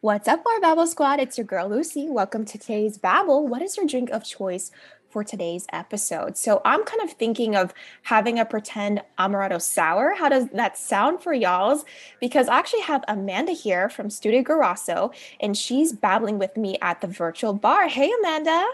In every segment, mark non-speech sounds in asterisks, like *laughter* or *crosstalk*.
What's up, our Babble Squad? It's your girl Lucy. Welcome to today's Babble. What is your drink of choice for today's episode? So, I'm kind of thinking of having a pretend amaretto sour. How does that sound for y'all's? Because I actually have Amanda here from Studio Gracio, and she's babbling with me at the virtual bar. Hey, Amanda.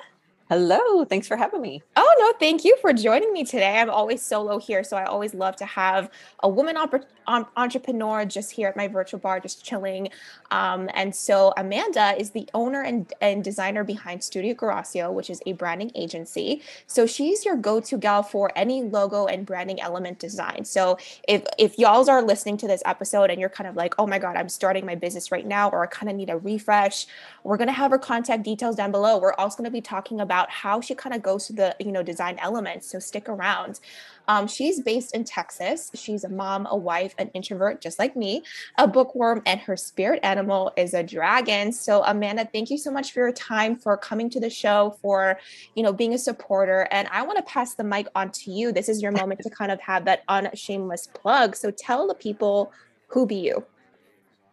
Hello, thanks for having me. Oh, no, thank you for joining me today. I'm always solo here, so I always love to have a woman op- um, entrepreneur just here at my virtual bar, just chilling. Um, and so Amanda is the owner and, and designer behind Studio Gracio, which is a branding agency. So she's your go-to gal for any logo and branding element design. So if if y'all are listening to this episode and you're kind of like, oh my God, I'm starting my business right now, or I kind of need a refresh, we're gonna have her contact details down below. We're also gonna be talking about about how she kind of goes to the you know design elements so stick around. Um, she's based in texas. She's a mom a wife an introvert just like me. A bookworm and her spirit animal is a dragon. So amanda thank you so much for your time for coming to the show for you know being a supporter. And i want to pass the mic on to you. This is your *laughs* moment to kind of have that unshameless plug. So tell the people who be you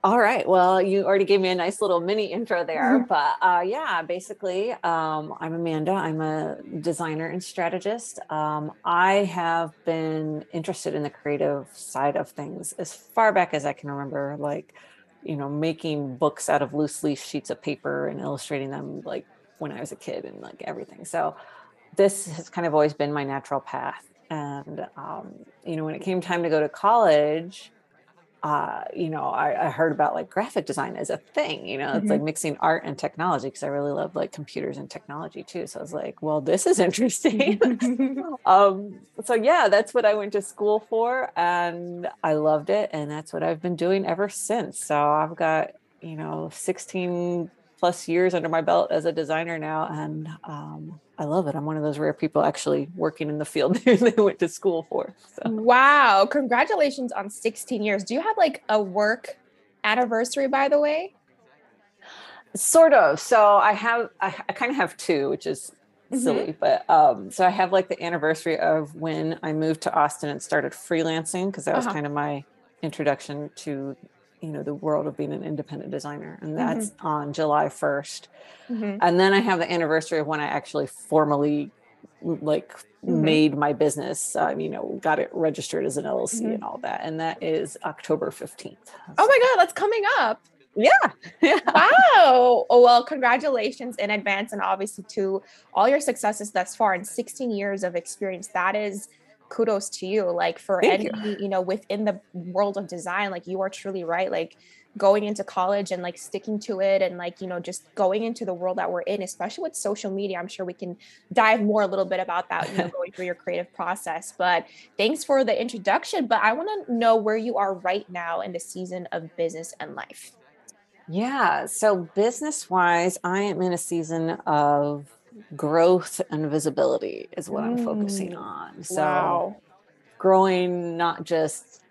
all right. Well, you already gave me a nice little mini intro there, *laughs* but uh, yeah, basically, um, I'm Amanda. I'm a designer and strategist. Um, I have been interested in the creative side of things as far back as I can remember, like, you know, making books out of loose leaf sheets of paper and illustrating them like when I was a kid and like everything. So, this has kind of always been my natural path. And, um, you know, when it came time to go to college, uh, you know, I, I, heard about like graphic design as a thing, you know, it's mm-hmm. like mixing art and technology because I really love like computers and technology too. So I was like, well, this is interesting. *laughs* *laughs* um, so yeah, that's what I went to school for and I loved it. And that's what I've been doing ever since. So I've got, you know, 16 plus years under my belt as a designer now. And um, I love it. I'm one of those rare people actually working in the field *laughs* they went to school for. So. Wow. Congratulations on 16 years. Do you have like a work anniversary, by the way? Sort of. So I have, I, I kind of have two, which is mm-hmm. silly, but um, so I have like the anniversary of when I moved to Austin and started freelancing because that was uh-huh. kind of my introduction to you know the world of being an independent designer and that's mm-hmm. on july 1st mm-hmm. and then i have the anniversary of when i actually formally like mm-hmm. made my business um, you know got it registered as an llc and mm-hmm. all that and that is october 15th oh my god that's coming up yeah. *laughs* yeah. Wow. Oh, well, congratulations in advance and obviously to all your successes thus far in 16 years of experience. That is kudos to you like for Thank any you. you know within the world of design like you are truly right like going into college and like sticking to it and like you know just going into the world that we're in especially with social media i'm sure we can dive more a little bit about that you know *laughs* going through your creative process but thanks for the introduction but i want to know where you are right now in the season of business and life yeah so business wise i am in a season of growth and visibility is what mm. I'm focusing mm. on. So wow. growing not just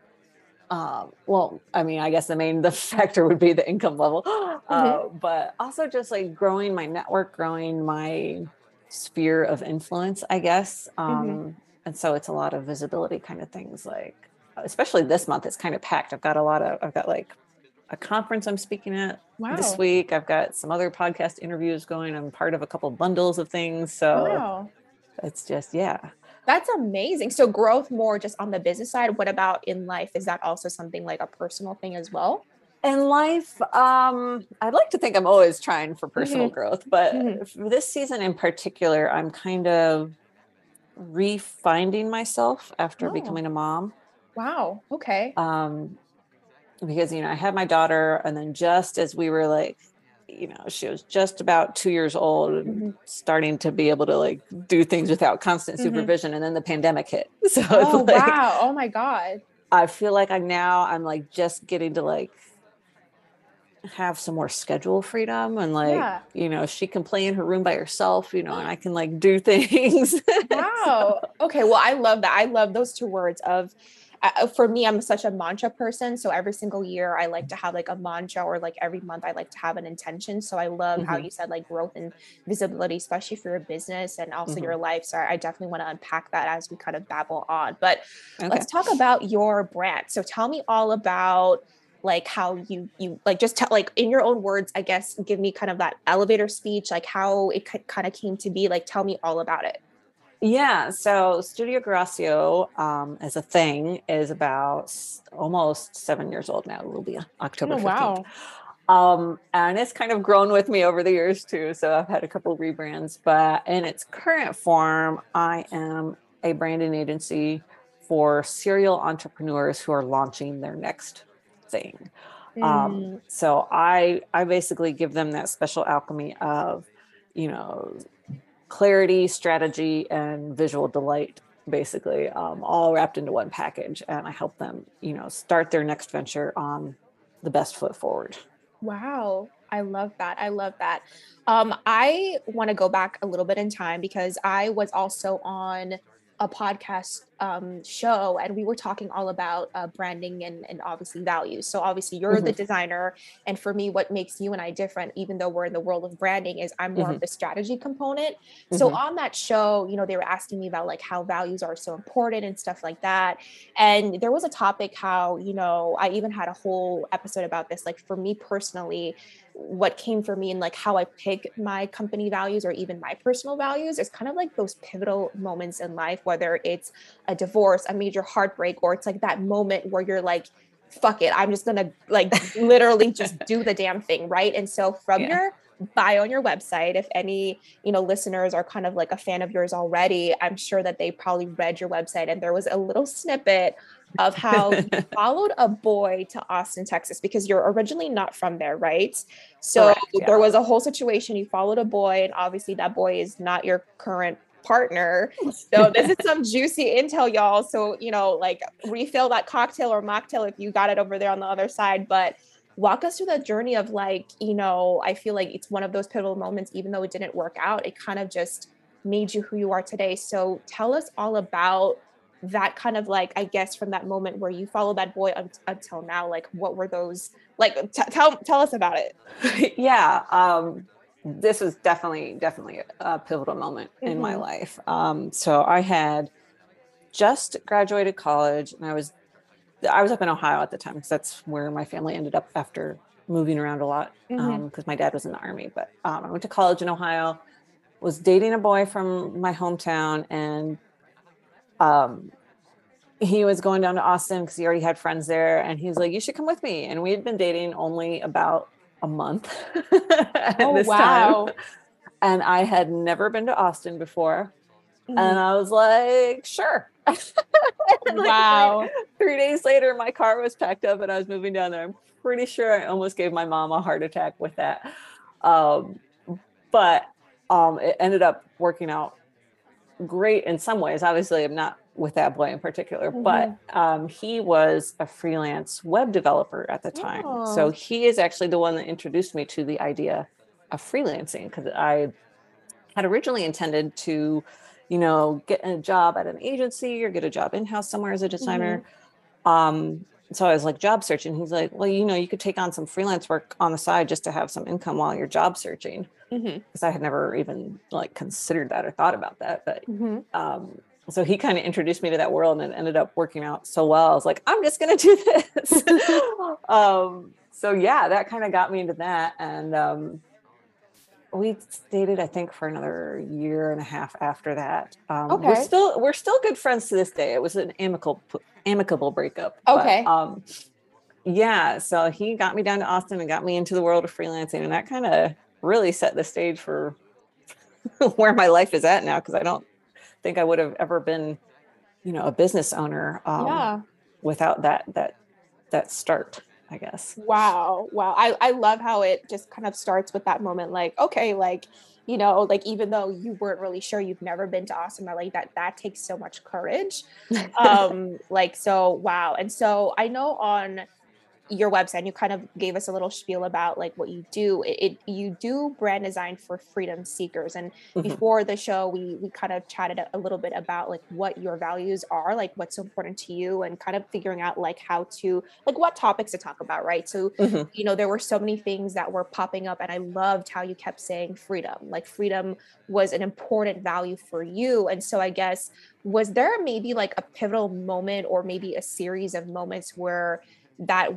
uh, well, I mean, I guess the main *laughs* the factor would be the income level, *gasps* uh, mm-hmm. but also just like growing my network, growing my sphere of influence, I guess. Um, mm-hmm. And so it's a lot of visibility kind of things. Like, especially this month, it's kind of packed. I've got a lot of, I've got like a conference I'm speaking at wow. this week. I've got some other podcast interviews going. I'm part of a couple bundles of things. So wow. it's just, yeah. That's amazing. So growth more just on the business side. What about in life? Is that also something like a personal thing as well? In life, um, I'd like to think I'm always trying for personal mm-hmm. growth, but mm-hmm. this season in particular, I'm kind of refinding myself after oh. becoming a mom. Wow. Okay. Um, because you know I had my daughter, and then just as we were like, you know, she was just about two years old and mm-hmm. starting to be able to like do things without constant mm-hmm. supervision, and then the pandemic hit. *laughs* So oh like, wow, oh my god. I feel like I'm now I'm like just getting to like have some more schedule freedom and like yeah. you know she can play in her room by herself you know and i *gasps* can like do *laughs* things *laughs* wow okay well i love that i love those two words of uh, for me, I'm such a mantra person. So every single year, I like to have like a mantra, or like every month, I like to have an intention. So I love mm-hmm. how you said like growth and visibility, especially for your business and also mm-hmm. your life. So I definitely want to unpack that as we kind of babble on. But okay. let's talk about your brand. So tell me all about like how you you like just tell like in your own words i guess give me kind of that elevator speech like how it kind of came to be like tell me all about it yeah so studio Gracio um, as a thing is about almost seven years old now it will be october oh, 15th wow um, and it's kind of grown with me over the years too. So I've had a couple rebrands, but in its current form, I am a branding agency for serial entrepreneurs who are launching their next thing. Um, mm. Um, so I I basically give them that special alchemy of, you know, clarity, strategy, and visual delight, basically, um, all wrapped into one package. And I help them, you know, start their next venture on the best foot forward. Wow. I love that. I love that. Um, I want to go back a little bit in time because I was also on a podcast um, show and we were talking all about uh, branding and, and obviously values. So obviously you're mm-hmm. the designer. And for me, what makes you and I different, even though we're in the world of branding is I'm more mm-hmm. of the strategy component. Mm-hmm. So on that show, you know, they were asking me about like how values are so important and stuff like that. And there was a topic how, you know, I even had a whole episode about this. Like for me personally, what came for me and like how I pick my company values or even my personal values is kind of like those pivotal moments in life, whether it's a divorce, a major heartbreak, or it's like that moment where you're like, fuck it, I'm just gonna like *laughs* literally just do the damn thing, right? And so from yeah. your bio on your website, if any, you know, listeners are kind of like a fan of yours already, I'm sure that they probably read your website and there was a little snippet of how you *laughs* followed a boy to Austin, Texas, because you're originally not from there, right? So Correct, yeah. there was a whole situation. You followed a boy, and obviously that boy is not your current partner. So *laughs* this is some juicy intel, y'all. So, you know, like refill that cocktail or mocktail if you got it over there on the other side. But walk us through the journey of like, you know, I feel like it's one of those pivotal moments, even though it didn't work out, it kind of just made you who you are today. So tell us all about that kind of like i guess from that moment where you follow that boy un- until now like what were those like t- tell tell us about it *laughs* yeah um this was definitely definitely a pivotal moment mm-hmm. in my mm-hmm. life um so i had just graduated college and i was i was up in ohio at the time because that's where my family ended up after moving around a lot because mm-hmm. um, my dad was in the army but um, i went to college in ohio was dating a boy from my hometown and um, he was going down to Austin because he already had friends there, and he was like, "You should come with me." And we had been dating only about a month *laughs* oh, wow. Time. and I had never been to Austin before, mm-hmm. and I was like, "Sure." *laughs* like wow! Three, three days later, my car was packed up, and I was moving down there. I'm pretty sure I almost gave my mom a heart attack with that, um, but um, it ended up working out great in some ways. Obviously, I'm not with that boy in particular, mm-hmm. but um, he was a freelance web developer at the time. Oh. So he is actually the one that introduced me to the idea of freelancing because I had originally intended to, you know, get a job at an agency or get a job in house somewhere as a designer. Mm-hmm. Um, so I was like job searching. He's like, well, you know, you could take on some freelance work on the side just to have some income while you're job searching because mm-hmm. I had never even like considered that or thought about that. But mm-hmm. um, so he kind of introduced me to that world and it ended up working out so well. I was like, I'm just going to do this. *laughs* *laughs* um, so yeah, that kind of got me into that. And um, we dated, I think, for another year and a half after that. Um, okay. We're still we're still good friends to this day. It was an amicable amicable breakup. Okay. But, um, yeah. So he got me down to Austin and got me into the world of freelancing, and that kind of really set the stage for *laughs* where my life is at now because I don't think I would have ever been, you know, a business owner um, yeah. without that that that start. I guess. Wow. Wow. I, I love how it just kind of starts with that moment like, okay, like, you know, like even though you weren't really sure you've never been to Austin, like that that takes so much courage. *laughs* um, like so wow. And so I know on your website you kind of gave us a little spiel about like what you do it, it you do brand design for freedom seekers and mm-hmm. before the show we we kind of chatted a, a, little bit about like what your values are like what's important to you and kind of figuring out like how to like what topics to talk about right so mm-hmm. you know there were so many things that were popping up and i loved how you kept saying freedom like freedom was an important value for you and so i guess was there maybe like a pivotal moment or maybe a series of moments where that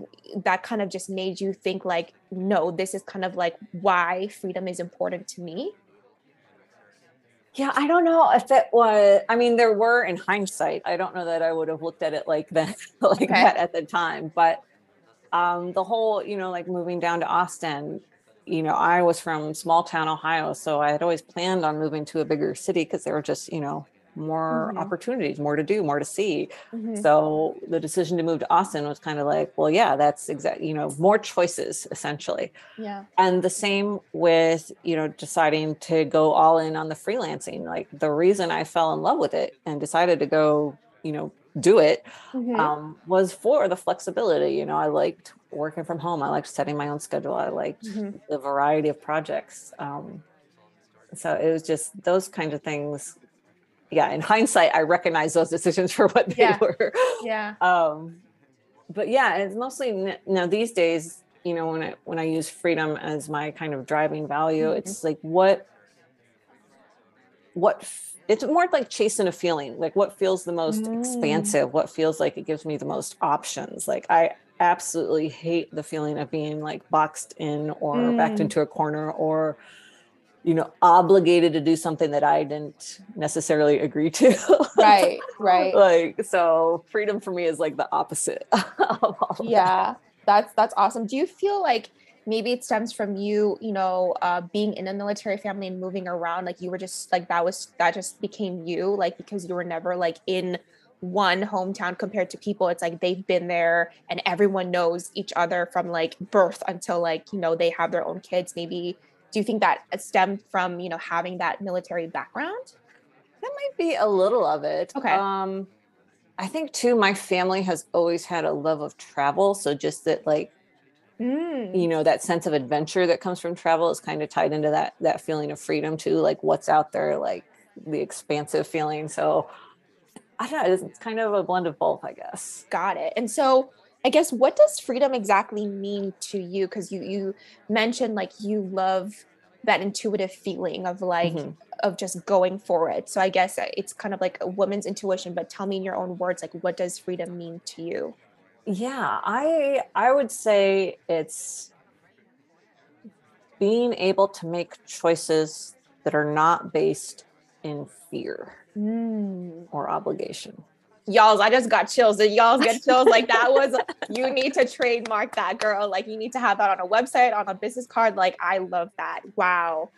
that kind of just made you think like no this is kind of like why freedom is important to me yeah i don't know if it was i mean there were in hindsight i don't know that i would have looked at it like that *laughs* like okay. that at the time but um the whole you know like moving down to austin you know i was from small town ohio so i had always planned on moving to a bigger city because there were just you know more mm-hmm. opportunities, more to do, more to see. Mm-hmm. So the decision to move to Austin was kind of like, well, yeah, that's exactly, you know, more choices essentially. Yeah. And the same with, you know, deciding to go all in on the freelancing. Like the reason I fell in love with it and decided to go, you know, do it mm-hmm. um, was for the flexibility. You know, I liked working from home. I liked setting my own schedule. I liked mm-hmm. the variety of projects. Um, so it was just those kinds of things yeah, in hindsight, I recognize those decisions for what they yeah. were. Yeah. *laughs* Um, but yeah, it's mostly now these days, you know, when I when I use freedom as my kind of driving value, mm-hmm. it's like what what it's more like chasing a feeling, like what feels the most mm. expansive, what feels like it gives me the most options. Like I absolutely hate the feeling of being like boxed in or mm. backed into a corner or you know obligated to do something that i didn't necessarily agree to. Right right. *laughs* Like so freedom for me is like the opposite *laughs* of all. yeah that. that's that's awesome. Do you feel like maybe it stems from you you know uh, being in a military family and moving around? Like you were just like that was that just became you like because you were never like in one hometown compared to people. It's like they've been there and everyone knows each other from like birth until like you know they have their own kids. Maybe do you think that stemmed from you know having that military background? That might be a little of it. Okay. Um i think too my family has always had a love of travel. So just that like mm. you know that sense of adventure that comes from travel is kind of tied into that that feeling of freedom too like what's out there like the expansive feeling. So i don't know it's kind of a blend of both i guess. Got it. And so I guess what does freedom exactly mean to you? Because you you mentioned like you love that intuitive feeling of like mm-hmm. of just going for it. So I guess it's kind of like a woman's intuition, but tell me in your own words, like what does freedom mean to you? Yeah, I I would say it's being able to make choices that are not based in fear mm. or obligation y'all's i just got chills. Did y'all get *laughs* chills? Like that was you need to trademark that girl. Like you need to have that on a website on a business card. Like i love that. Wow.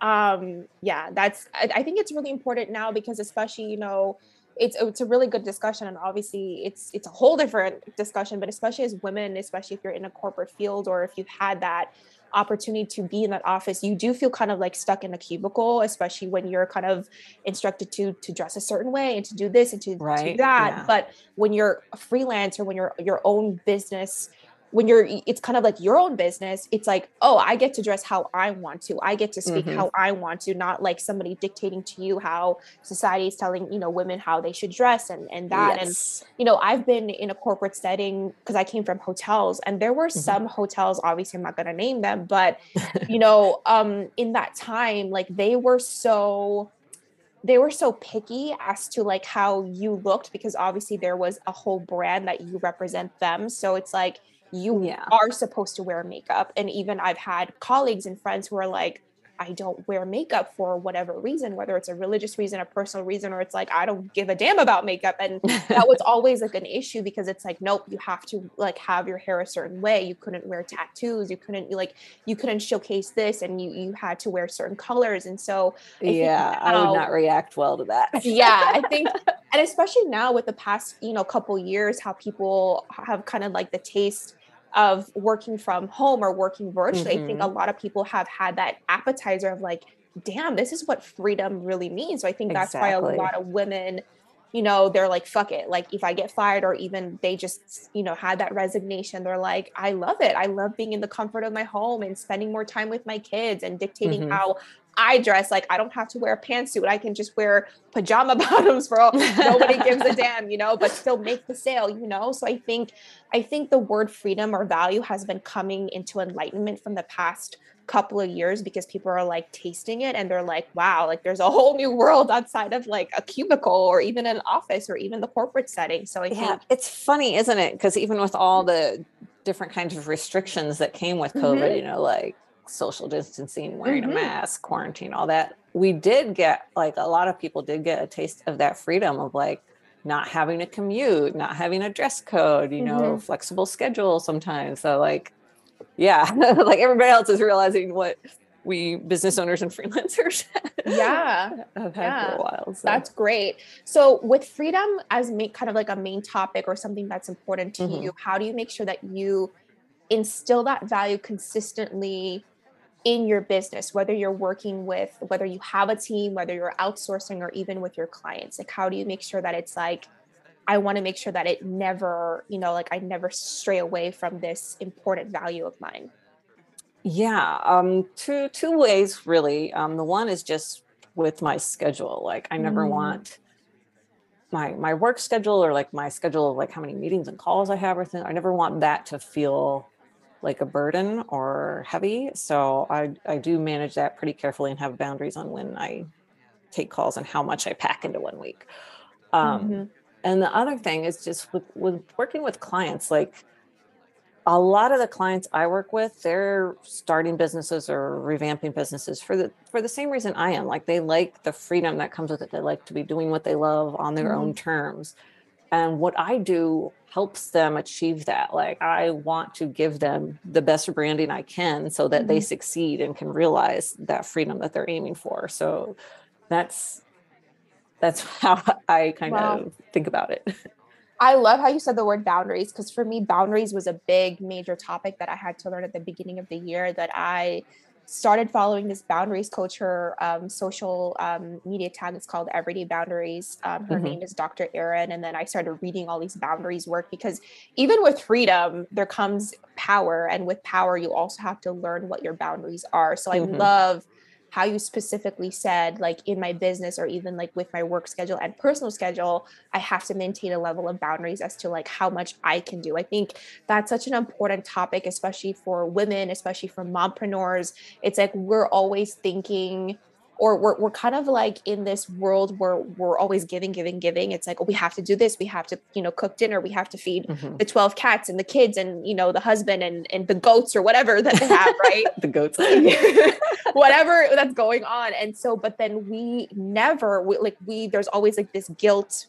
Um yeah that's I, I think it's really important now because especially you know it's it's a really good discussion. And obviously it's it's a whole different discussion but especially as women especially if you're in a corporate field or if you've had that opportunity to be in that office, you do feel kind of like stuck in a cubicle, especially when you're kind of instructed to to dress a certain way and to do this and to, right. do that. Yeah. But when you're a freelancer, when you're your own business when you're it's kind of like your own business it's like oh i get to dress how i want to i get to speak mm-hmm. how i want to not like somebody dictating to you how society is telling you know women how they should dress and and that yes. and you know i've been in a corporate setting because i came from hotels and there were mm-hmm. some hotels obviously i'm not going to name them but *laughs* you know um in that time like they were so they were so picky as to like how you looked because obviously there was a whole brand that you represent them so it's like you yeah. are supposed to wear makeup. And even I've had colleagues and friends who are like, I don't wear makeup for whatever reason, whether it's a religious reason, a personal reason, or it's like I don't give a damn about makeup. And *laughs* that was always like an issue because it's like, nope, you have to like have your hair a certain way. You couldn't wear tattoos. You couldn't like you couldn't showcase this, and you you had to wear certain colors. And so I yeah, now, I would not react well to that. *laughs* yeah, I think, and especially now with the past you know couple years, how people have kind of like the taste of working from home or working virtually, mm-hmm. I think a mm-hmm. lot of people have had that appetizer of like, damn, this is what freedom really means. So I think that's exactly. why a lot of women, you know, they're like, fuck it. Like if I get fired or even they just, you know, had that resignation, they're like, I love it. I love being in the comfort of my home and spending more time with my kids and dictating mm-hmm. how I dress, like I don't have to wear a pantsuit. I can just wear pajama *laughs* bottoms for all nobody gives a damn, you know, but still make the sale, you know. So I think I think the word freedom or value has been coming into enlightenment from the past couple of years because people are like tasting it and they're like, wow, like there's a whole new world outside of like a cubicle or even an office or even the corporate setting. So I yeah, think it's funny, isn't it? Because even with all the different kinds of restrictions that came with COVID, mm-hmm. you know, like social distancing, wearing mm-hmm. a mask, quarantine, all that, we did get like a lot of people did get a taste of that freedom of like not having to commute, not having a dress code, you know, mm-hmm. flexible schedule sometimes. So like yeah, *laughs* like everybody else is realizing what we business owners and *laughs* freelancers yeah *laughs* have had yeah. for a while so. that's great so with freedom as ma- kind of like a main topic or something that's important to mm-hmm. you how do you make sure that you instill that value consistently in your business whether you're working with whether you have a team whether you're outsourcing or even with your clients like how do you make sure that it's like I want to make sure that it never, you know, like I never stray away from this important value of mine. Yeah, um, two two ways really. Um, the one is just with my schedule. Like I never mm. want my my work schedule or like my schedule of like how many meetings and calls I have or thing. I never want that to feel like a burden or heavy. So I I do manage that pretty carefully and have boundaries on when I take calls and how much I pack into one week. Um, mm-hmm and the other thing is just with, with working with clients like a lot of the clients I work with, they're starting businesses or revamping businesses for the for the same reason I am. Like they like the freedom that comes with it. They like to be doing what they love on their mm-hmm. own terms. And what I do helps them achieve that. Like I want to give them the best branding I can so that mm-hmm. they succeed and can realize that freedom that they're aiming for. So that's that's *laughs* how I kind wow. of think about it. I love how you said the word boundaries because for me, boundaries was a big, major topic that I had to learn at the beginning of the year. That I started following this boundaries culture um, social um, media tag It's called Everyday Boundaries. Um, her mm-hmm. name is Dr. Erin. And then I started reading all these boundaries work because even with freedom, there comes power. And with power, you also have to learn what your boundaries are. So mm-hmm. I love how you specifically said like in my business or even like with my work schedule and personal schedule i have to maintain a level of boundaries as to like how much i can do. I think that's such an important topic especially for women especially for mompreneurs. It's like we're always thinking or we're, we're kind of like in this world where we're always giving giving giving. It's like oh, we have to do this we have to you know cook dinner we have to feed mm-hmm. the 12 cats and the kids and you know the husband and and the goats or whatever that they have right? *laughs* The goats *laughs* *laughs* *laughs* whatever that's going on and so but then we never we, like we there's always like this guilt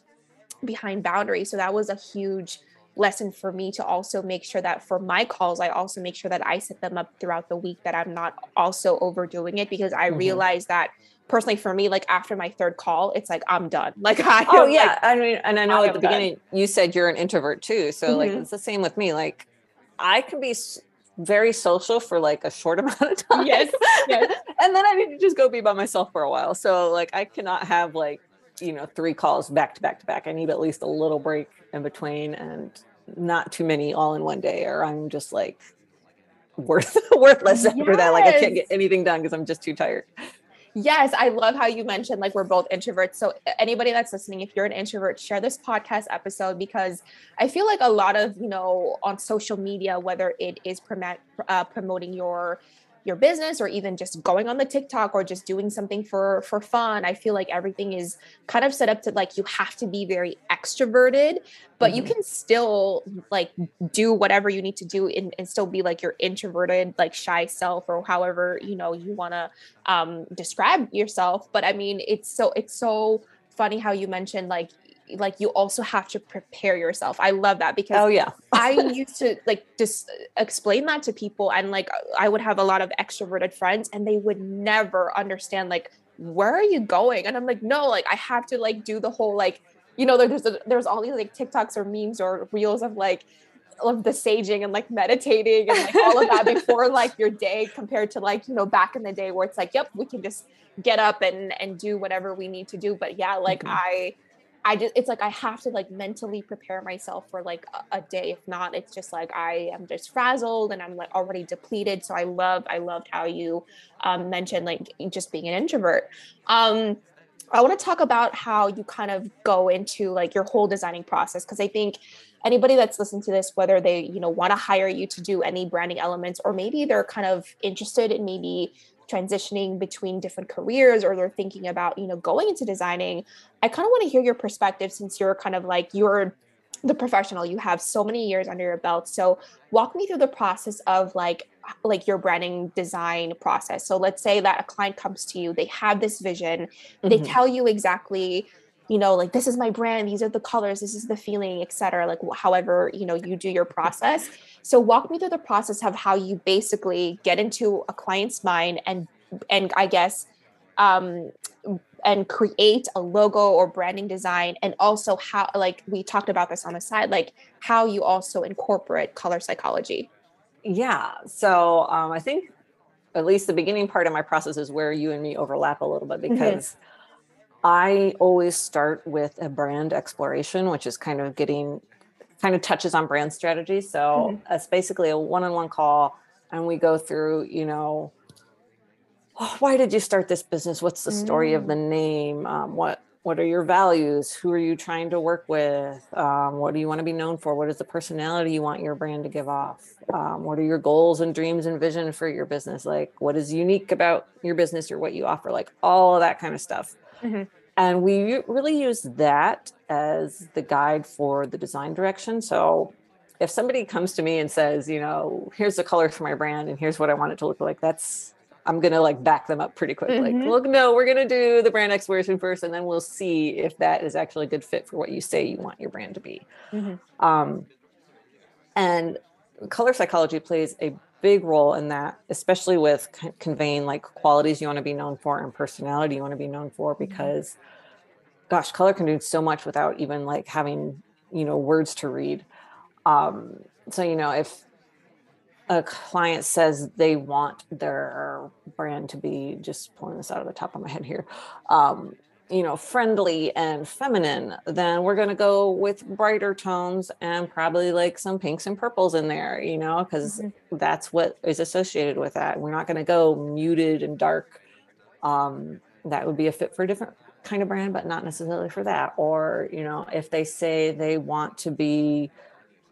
behind boundaries so that was a huge lesson for me to also make sure that for my calls, I also make sure that I set them up throughout the week that I'm not also overdoing it because I mm-hmm. realize that personally for me, like after my third call, it's like I'm done. *laughs* Like I Oh yeah. Like, I mean, and I know I at the beginning you said you're an introvert too. So mm-hmm. like it's the same with me. Like I can be very social for like a short *laughs* amount of time. Yes. yes. *laughs* and then I need to just go be by myself for a while. So like I cannot have like you know three calls back to back to back i need at least a little break in between and not too many all in one day or i'm just like worth *laughs* worthless yes. after that like i can't get anything done because i'm just too tired Yes, I love how you mentioned like we're both introverts. So anybody that's listening, if you're an introvert, share this podcast episode because I feel like a lot of you know on social media, whether it is prom- uh, promoting your your business or even just going on the TikTok or just doing something for for fun. I feel like everything is kind of set up to like you have to be very extroverted, but mm-hmm. you can still like do whatever you need to do and, and, still be like your introverted, like shy self or however you know you want to um, describe yourself. But I mean, it's so it's so funny how you mentioned like like you also have to prepare yourself. I love that because oh yeah. *laughs* I used to like just explain that to people and like I would have a lot of extroverted friends and they would never understand like where are you going? And I'm like no, like I have to like do the whole like you know there's a, there's all these like TikToks or memes or reels of like of the saging and like meditating and like all of that *laughs* before like your day compared to like you know back in the day where it's like yep we can just get up and and do whatever we need to do but yeah like mm-hmm. I I just it's like I have to like mentally prepare myself for like a, a, day. If not, it's just like I am just frazzled and I'm like already depleted. So I love I loved how you um, mentioned like just being an introvert. Um, I want to talk about how you kind of go into like your whole designing process because I think anybody that's listening to this whether they you know want to hire you to do any branding elements or maybe they're kind of interested in maybe transitioning between different careers or they're thinking about you know going into designing i kind of want to hear your perspective since you're kind of like you're the professional you have so many years under your belt so walk me through the process of like like your branding design process so let's say that a client comes to you they have this vision mm-hmm. they tell you exactly you know like this is my brand these are the colors this is the feeling etc like however you know you do your process so walk me through the process of how you basically get into a client's mind and and i guess um and create a logo or branding design and also how like we talked about this on the side like how you also incorporate color psychology yeah so um, i think at least the beginning part of my process is where you and me overlap a little bit mm-hmm. because I always start with a brand exploration, which is kind of getting kind of touches on brand strategy. So mm-hmm. it's basically a one-on-one call and we go through, you know, oh, why did you start this business? What's the story mm. of the mm. name? Um, what what are your values? Who are you trying to work with? Um, what do you want to be known for? What is the personality you want your brand to give off? Um, what are your goals and dreams and vision for your business? Like, what is unique about your business or what you offer? Like, all of that kind of stuff. Mm-hmm. And we really use that as the guide for the design direction. So if somebody comes to me and says, you know, here's the color for my brand and here's what I want it to look like, that's I'm gonna like back them up pretty quick. Mm-hmm. Like, look, no, we're gonna do the brand exploration first, and then we'll see if that is actually a good fit for what you say you want your brand to be. Mm-hmm. Um, and color psychology plays a big role in that, especially with conveying like qualities you want to be known for and personality you want to be known for, mm-hmm. because gosh, color can do so much without even like having, you know, words to read. Um, so, you know, if a client says they want their brand to be just pulling this out of the top of my head here, um, you know, friendly and feminine, then we're going to go with brighter tones and probably like some pinks and purples in there, you know, because mm-hmm. that's what is associated with that. We're not going to go muted and dark. Um, that would be a fit for a different kind of brand, but not necessarily for that. Or, you know, if they say they want to be,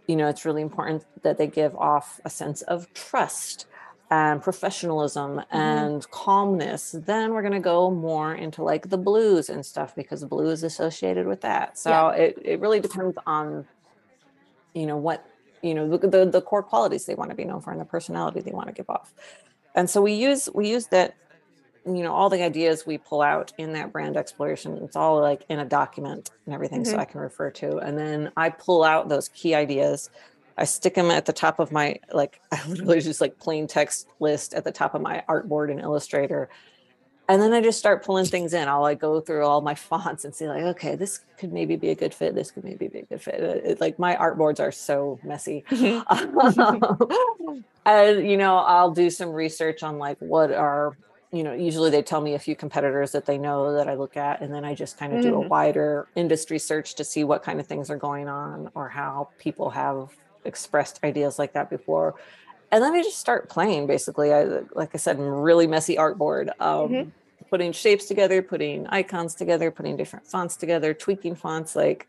you know, it's really important that they give off a sense of trust and professionalism mm-hmm. and calmness, then we're going to go more into like the blues and stuff because blue is associated with that. So yeah. it, it really depends on, you know, what, you know, the, the, the core qualities they want to be known for and the personality they want to give off. And so we use, we use that, you know, all the ideas we pull out in that brand exploration, it's all like in a document and everything. Mm-hmm. So I can refer to, and then I pull out those key ideas I stick them at the top of my like *laughs* I literally just like plain text list at the top of my artboard in Illustrator. And then I just start pulling things in. I'll like go through all my *laughs* fonts and see like, okay, this could maybe be a good fit. This could maybe be a good fit. It, it, like my artboards are so messy. Mm-hmm. *laughs* and you know, I'll do some research on like what are you know, usually they tell me a few competitors that they know that I look at, and then I just kind of do a mm. wider industry search to see what kind of things are going on or how people have expressed ideas like that before. And then I just start playing basically. I like I said I'm really messy artboard um, mm-hmm. putting shapes together putting icons together putting different fonts together tweaking fonts. Like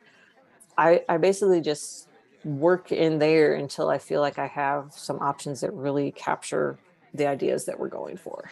I I basically just work in there until I feel like I have some options that really capture the ideas that we're going for.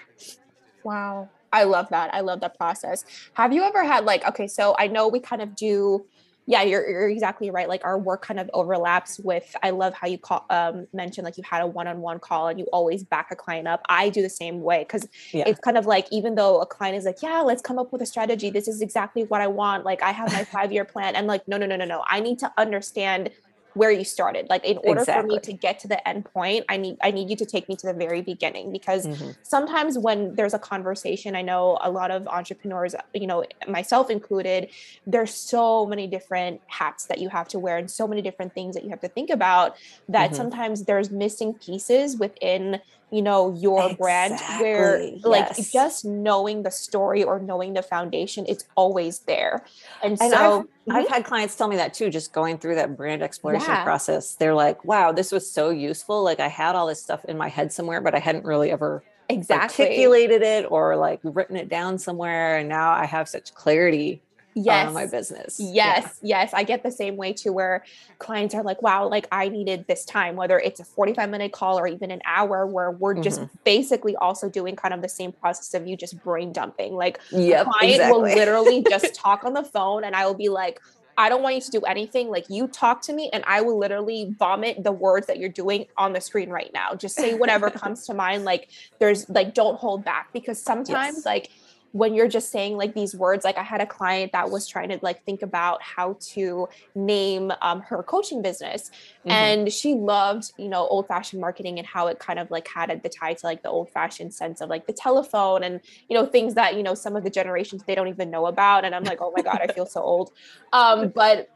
Wow. I love that. I love that process. Have you ever had like okay so I know we kind of do yeah you're, you're exactly right like our work kind of overlaps with i love how you call um mentioned like you had a one-on-one call and you always back a client up. I do the same way because yeah. it's kind of like even though a client is like yeah let's come up with a strategy. This is exactly what i want. Like i have my *laughs* five year plan. And like no no no no no. I need to understand where you started like in order exactly. for me to get to the end point i need i need you to take me to the very beginning because mm-hmm. sometimes when there's a conversation i know a lot of entrepreneurs you know myself included there's so many different hats that you have to wear and so many different things that you have to think about that mm-hmm. sometimes there's missing pieces within you know your exactly. brand where like yes. just knowing the story or knowing the foundation it's always there and, and so I've, mm-hmm. I've, had clients tell me that too just going through that brand exploration yeah. process they're like wow this was so useful like i had all this stuff in my head somewhere but i hadn't really ever exactly articulated it or like written it down somewhere and now i have such clarity yes my business yes yeah. yes i get the same way too where clients are like wow like i needed this time whether it's a 45 minute call or even an hour where we're just mm-hmm. basically also doing kind of the same process of you just brain dumping like yep, client exactly. will literally just *laughs* talk on the phone and i will be like I don't want you to do anything. Like you talk to me and I will literally vomit the words that you're doing on the screen right now. Just say whatever *laughs* comes to mind. Like there's like don't hold back because sometimes yes. like when you're just saying like these words like i had a client that was trying to like think about how to name um, her coaching business mm-hmm. and she loved you know old fashioned marketing and how it kind of like had the tie to like the old fashioned sense of like the telephone and you know things that you know some of the generations they don't even know about and i'm like oh my god i feel so old um *laughs* but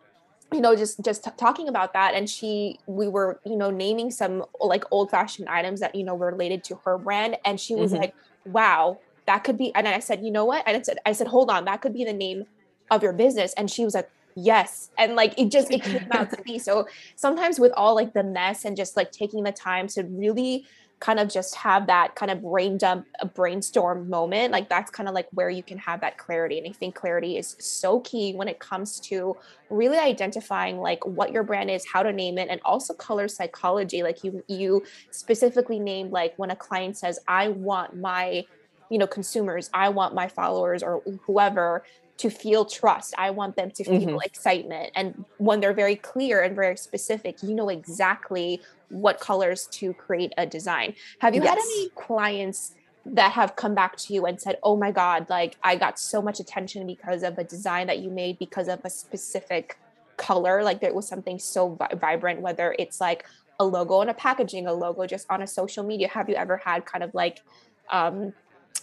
you know just just t- talking about that and she we were you know naming some like old fashioned items that you know were related to her brand and she was mm-hmm. like wow that could be and i said you know what? And i said i said hold on that could be the name of your business. And she was like yes. And like it just it came out to be so sometimes with all like the mess and just like taking the time to really kind of just have that kind of brain dump a brainstorm moment like that's kind of like where you can have that clarity. And i think clarity is so key when it comes to really identifying like what your brand is how to name it and also color psychology. Like you you specifically named like when a client says i want my you know consumers. I want my followers or whoever to feel trust. I want them to feel mm-hmm. excitement. And when they're very clear and very specific you know exactly what colors to create a design. Have you yes. had any clients that have come back to you and said oh my god like i got so much attention because of a design that you made because of a specific color like there was something so vi- vibrant whether it's like a logo on a packaging a logo just on a social media? Have you ever had kind of like um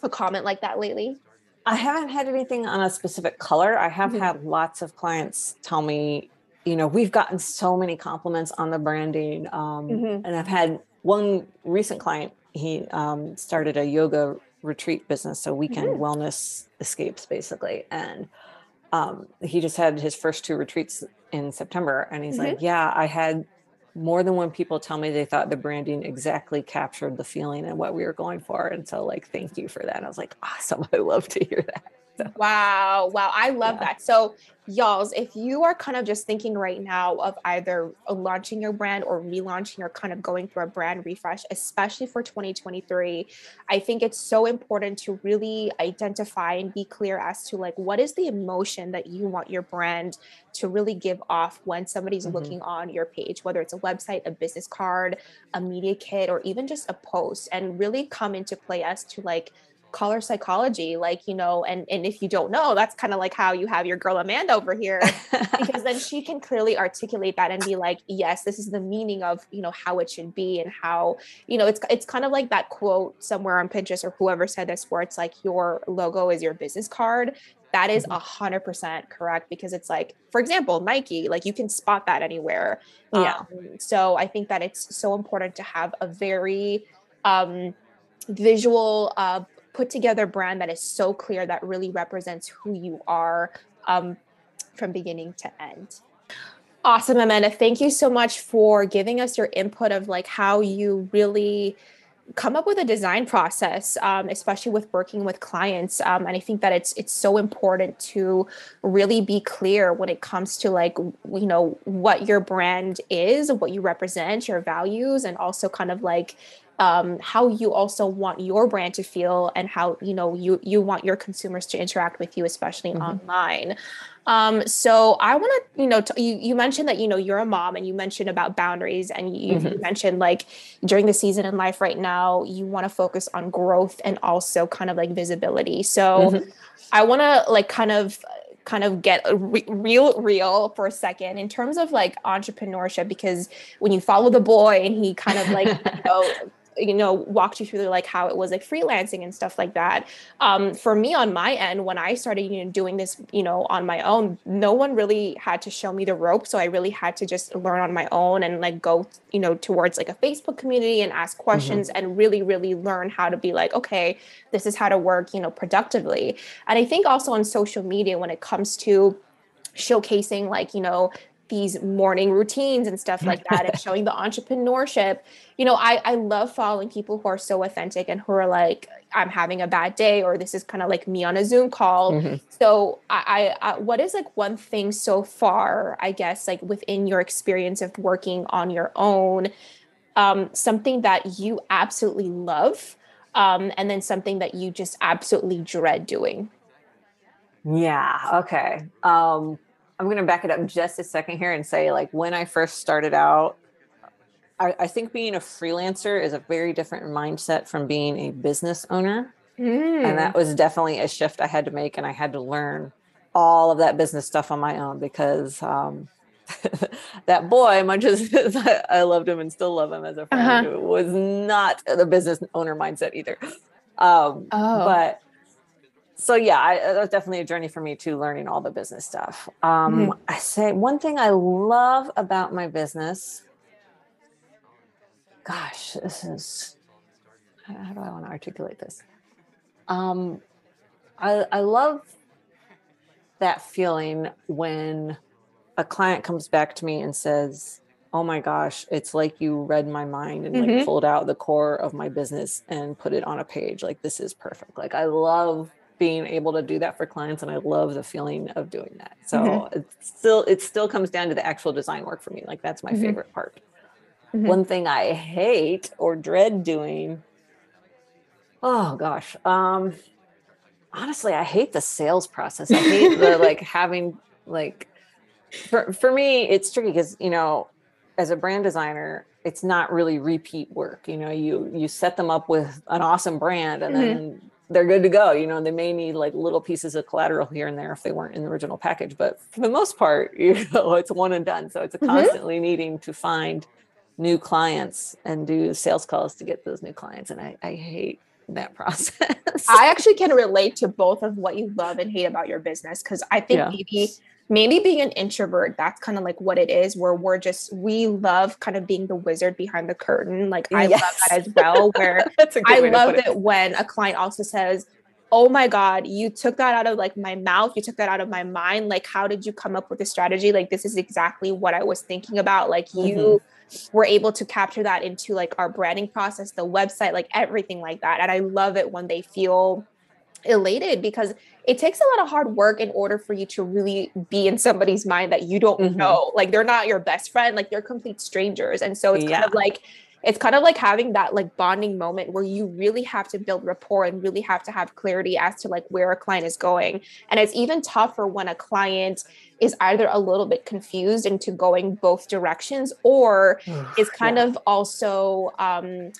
a comment like that lately? I haven't had anything on a specific color. I have mm-hmm. had lots of clients tell me, you know, we've gotten so many compliments on the branding. Um, mm-hmm. And I've had one recent client, he um, started a yoga retreat business, so weekend mm-hmm. wellness escapes basically. And um, he just had his first two retreats in September. And he's like, mm-hmm. yeah, I had more than when people tell me they thought the branding exactly captured the feeling and what we were going for. And so, like, thank you for that. I was like, awesome. *laughs* I love to hear that. So, *laughs* wow. Wow. I love yeah. that. So, y'all's, if you are kind of just thinking right now of either launching your brand or relaunching or kind of going through a brand refresh, especially for 2023, I think it's so important to really identify and be clear as to like what is the emotion that you want your brand to really give off when somebody's mm-hmm. looking on your page, whether it's a website, a business card, a media kit, or even just a post, and really come into play as to like color psychology like you know and and if you don't know that's kind of like how you have your girl amanda over here because then she can clearly articulate that and be like yes this is the meaning of you know how it should be and how you know it's it's kind of like that quote somewhere on pinterest or whoever said this where it's like your logo is your business card. That is mm-hmm. a hundred percent correct because it's like for example nike like you can spot that anywhere. Yeah. Um, so i think that it's so important to have a very um visual uh put together brand that is so clear that really represents who you are um, from beginning to end. Awesome, Amanda. Thank you so much for giving us your input of like how you really come up with a design process, um, especially with working with clients. Um, and I think that it's it's so important to really be clear when it comes to like you know what your brand is, what you represent, your values, and also kind of like um, how you also want your brand to feel and how you know you you want your consumers to interact with you especially mm-hmm. online um, so i want to you know t- you, you mentioned that you know you're a mom and you mentioned about boundaries and you, mm-hmm. you mentioned like during the season in life right now you want to focus on growth and also kind of like visibility so mm-hmm. i want to like kind of kind of get re- real real for a second in terms of like entrepreneurship because when you follow the boy and he kind of like *laughs* you know you know walked you through like how it was like freelancing and stuff like that um, for me on my end when i started you know doing this you know on my own no one really had to show me the rope so i really had to just learn on my own and like go you know towards like a facebook community and ask mm-hmm. questions mm-hmm. and really really learn how to be like okay this is how to work you know productively and i think also on social media when it comes to showcasing like you know these morning routines and stuff like that and *laughs* showing the entrepreneurship. You know I, I love following people who are so authentic and who are like i'm having a bad day or this is kind of like me on a zoom call. Mm-hmm. so I, I, I what is like one thing so far i guess like within your experience of working on your own um, something that you absolutely love um, and then something that you just absolutely dread doing? Yeah okay. Um I'm going to back it up just a second here and say, like, when I first started out, I, I think being a freelancer is a very different mindset from being a business owner. Mm. And that mm. was definitely a shift I had to make. And I had to learn all of that business stuff on my own because um, *laughs* that boy, much as *laughs* I loved him and still love him as a friend, uh-huh. was not the business owner mindset either. Um, oh. But so yeah, I, that was definitely a journey for me too, learning all the business stuff. Um, mm-hmm. I say one thing I love about my business. Gosh, this is how, how do I want to articulate this? Um, I, I love that feeling when a client comes back to me and says, oh my gosh, it's like you read my mind and mm-hmm. like pulled out the core of my business and put it on a page. Like this is perfect. Like I love being able to do that for clients and I love the feeling of doing that. So mm-hmm. it still it still comes down to the actual design work for me. Like that's my mm-hmm. favorite part. Mm-hmm. One thing I hate or dread doing oh gosh. Um honestly, I hate the sales process. I hate the *laughs* like having like for for me it's tricky because you know as a brand designer it's not really repeat work you know you you set them up with an awesome brand and mm-hmm. then they're good to go. You know, they may need like little pieces of collateral here and there if they weren't in the original package, but for the most part, *laughs* you know, it's one and done. So it's mm-hmm. constantly needing to find new clients and do sales calls to get those new clients. And I, I hate that *laughs* process. I actually can relate to both of what you love and hate about your business because I think yeah. maybe maybe being an introvert that's kind of like what it is where we're just we love kind of being the wizard behind the curtain like i yes. love that as well where *laughs* i love it, it when a client also says oh my god you took that out of like my mouth you took that out of my mind like how did you come up with the strategy like this is exactly what i was thinking about like mm-hmm. you were able to capture that into like our branding process the website like everything like that and i love it when they feel elated because it takes a lot of hard work in order for you to really be in somebody's mind that you don't mm-hmm. know. Like they're not your best friend, like they're complete strangers. And so it's yeah. kind of like it's kind of like having that like bonding moment where you really have to build rapport and really have to have clarity as to like where a client is going. And it's even tougher when a client is either a little bit confused into going both directions or is kind yeah. of also um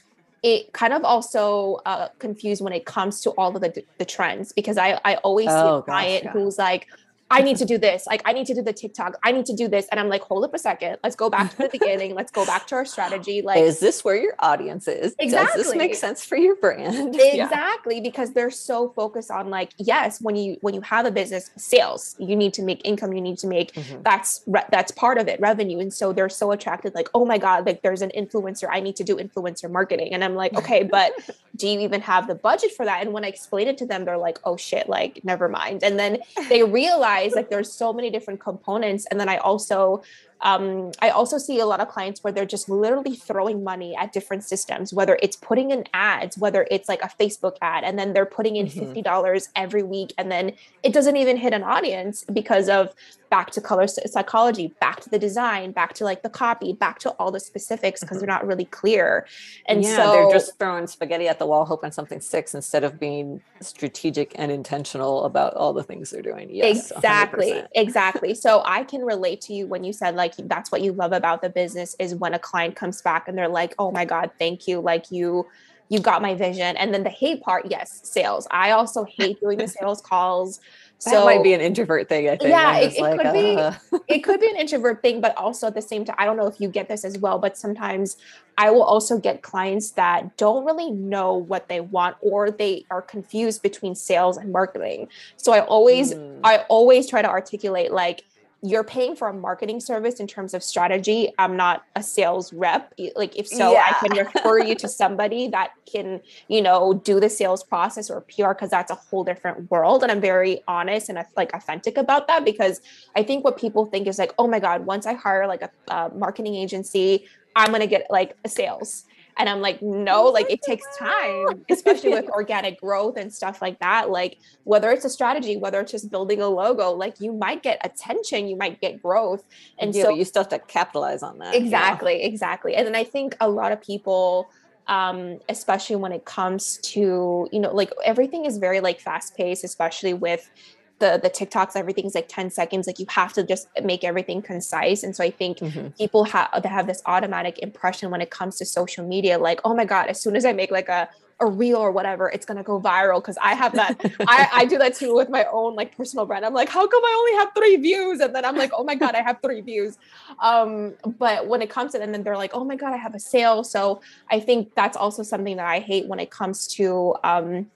it kind of also uh, confused when it comes to all of the, the trends because I, I always oh, see a client gosh, yeah. who's like, I need to do this. Like, I need to do the TikTok. I need to do this. And I'm like, hold up a second. Let's go back to the beginning. Let's go back to our strategy. *laughs* Like, is this where your audience is? Exactly. Does this make sense for your brand? *laughs* Exactly. Yeah. Because they're so focused on like, yes, when you, when you have a business sales, you need to make income. You need to make, mm-hmm. that's, re- that's part of it, revenue. And so they're so attracted like, oh my God, like there's an influencer. I need to do influencer marketing. And I'm like, okay, but *laughs* do you even have the budget for that? And when I explain it to them, they're like, oh shit, like never mind. And then they realize like there's so many different components. And then i also um, I also see a lot of clients where they're just literally throwing money at different systems, whether it's putting in ads, whether it's like a Facebook ad, and then they're putting in mm-hmm. $50 every week. And then it doesn't even hit an audience because of back to color psychology, back to the design, back to like the copy, back to all the specifics because mm-hmm. they're not really clear. And yeah, so they're just throwing spaghetti at the wall, hoping something sticks instead of being strategic and intentional about all the things they're doing. Yes, exactly. 100%. Exactly. So I can relate to you when you said like, that's what you love about the business is when a client comes back and they're like, oh my God, thank you. Like you, you got my vision. And then the hate part, yes, sales. I also hate doing the sales calls so *laughs* that might be an introvert thing. I think. Yeah, it, it like, could uh, be. *laughs* it could be an introvert thing, but also at the same time, I don't know if you get this as well, but sometimes I will also get clients that don't really know what they want or they are confused between sales and marketing. So I always, mm. I always try to articulate like you're paying for a marketing service in terms of strategy. I'm not a sales rep. Like if so, yeah. I can refer you to *laughs* somebody that can, you know, do the sales process or PR because that's a whole different world. And I'm very honest and like authentic about that because I think what people think is like, oh my God, once I hire like a, a marketing agency, I'm gonna get like a sales and I'm like, no, like it takes time, especially with organic growth and stuff like that. Like whether it's a strategy, whether it's just building a logo, like you might get attention, you might get growth. And yeah, so you still have to capitalize on that. Exactly, yeah. exactly. And then I think a lot of people um especially when it comes to you know like everything is very like fast paced especially with the the TikToks, everything's like 10 seconds. Like you have to just make everything concise. And so I think mm-hmm. people have they have this automatic impression when it comes to social media, like, oh my God, as soon as I make like a a reel or whatever, it's gonna go viral. Cause I have that, I, I do that too with my own like personal brand. I'm like, how come I only have three views? And then I'm like, oh my God, I have three views. Um, but when it comes to and then they're like, oh my God, I have a sale. So I think that's also something that I hate when it comes to um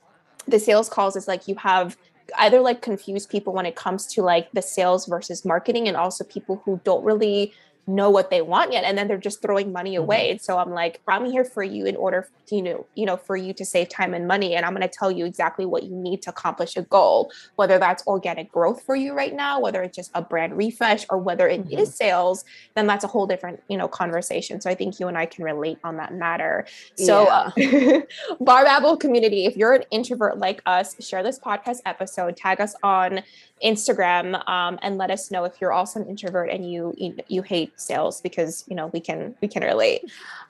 the sales calls is like you have either like confuse people when it comes to like the sales versus marketing and also people who don't really know what they want yet and then they're just throwing money mm-hmm. away mm-hmm. and so i'm like i'm here for you in order to, you know you know for you to save time and money and i'm going to tell you exactly what you need to accomplish a goal whether that's organic growth for you right now whether it's just a brand refresh or whether it mm-hmm. is sales then that's a whole different you know conversation so i think you and i can relate on that matter so yeah. *laughs* bar babble community if you're an introvert like us share this podcast episode tag us on Instagram um, and let us know if you're also an introvert and you, you, you hate sales because you know we can we can relate.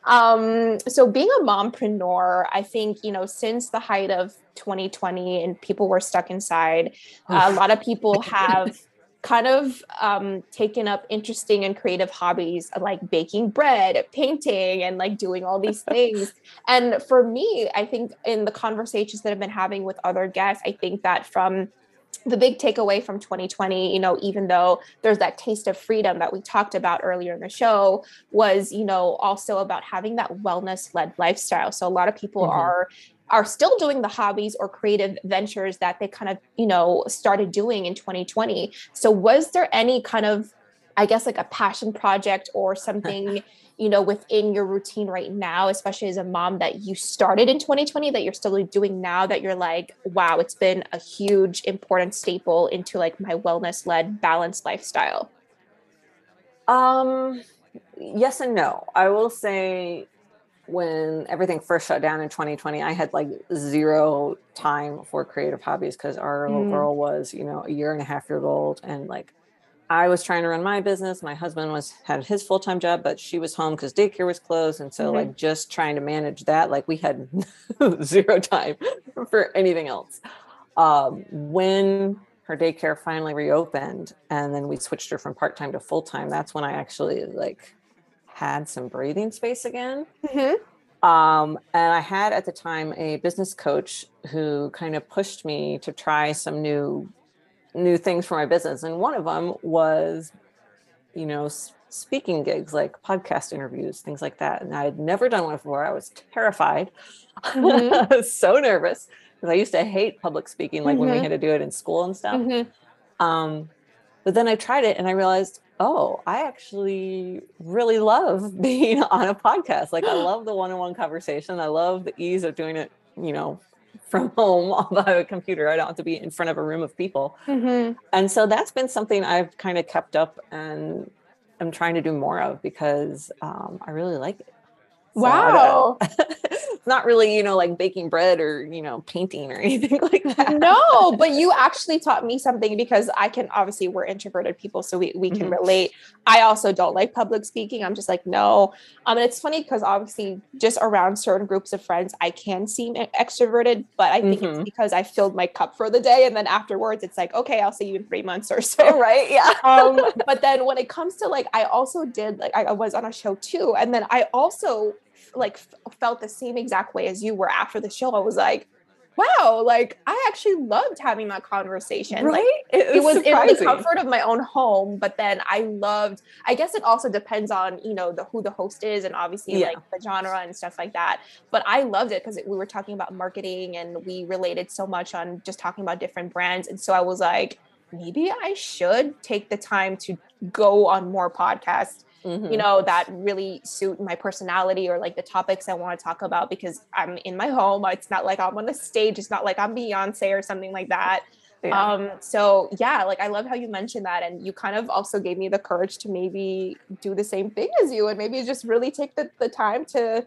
Um, so being a mompreneur, I think you know since the height of 2020 and people were stuck inside, uh, a lot of people *laughs* have. kind of um, taken up interesting and creative hobbies like baking bread, painting, and like doing all these *laughs* things. and for me, I think in the conversations that I've been having with other guests, I think that from the big takeaway from 2020 you know even though there's that taste of freedom that we talked about earlier in the show was you know also about having that wellness led lifestyle so a lot of people mm-hmm. are are still doing the hobbies or creative ventures that they kind of you know started doing in 2020 so was there any kind of i guess like a passion project or *laughs* something you know within your routine right now especially as a mom that you started in 2020 that you're still doing now that you're like wow it's been a huge important staple into like my wellness led balanced lifestyle um yes and no i will say when everything first shut down in 2020 i had like zero time for creative hobbies because our little mm. girl was you know a year and a half year old and like I was trying to run my business. My husband was had his full time job, but she was home because daycare was closed, and so mm-hmm. like just trying to manage that, like we had *laughs* zero time *laughs* for anything else. Um, when her daycare finally reopened, and then we switched her from part time to full time, that's when I actually like had some breathing space again. Mm-hmm. Um, and I had at the time a business coach who kind of pushed me to try some new new things for my business. And one of them was, you know, speaking gigs like podcast interviews, things like that. And I had never done one before. I was terrified. Mm-hmm. I was *laughs* so nervous because I used to hate public speaking, like mm-hmm. when we mm-hmm. had to do it in school and stuff. Mm-hmm. Um, but then I tried it and I realized, oh, I actually really love *laughs* being on a podcast. Like I *gasps* love the one-on-one conversation. I love the ease of doing it, you know, from *laughs* home by a computer. I don't have to be in front of a room of people. Mm-hmm. And so that's been something I've kind of kept up and I'm trying to do more of because um, I really like it. Wow. *laughs* not really, you know, like baking bread or, you know, painting or *laughs* anything like that. No, but you actually taught me something because I can obviously we're introverted people, so we, we can mm-hmm. relate. I also don't like public speaking. I'm just like, no. Um, and it's funny because obviously just around certain groups of friends, I can seem extroverted, but I think mm-hmm. it's because I filled my cup for the day. And then afterwards it's like, okay, I'll see you in three months or *laughs* so. Right. Yeah. *laughs* um, but then when it comes to like, I also did like I was on a show too. And then I also like felt the same exact way as you were after the show. I was like, wow, like I actually loved having that conversation. Right? Like, it was in the comfort of my own home, but then I loved. I guess it also depends on you know the who the host is and obviously Yeah. like the genre and stuff like that. But I loved it because we were talking about marketing and we related so much on just talking about different brands, and so I was like, maybe I should take the time to go on more podcasts Mhm. you know that really suit my personality or like the topics i want to talk about because i'm in my home. It's not like i'm on a stage. It's not like i'm beyonce or something like that. Yeah. um so yeah like i love how you mentioned that and you kind of also gave me the courage to maybe do the same thing as you and maybe just really take the, the time to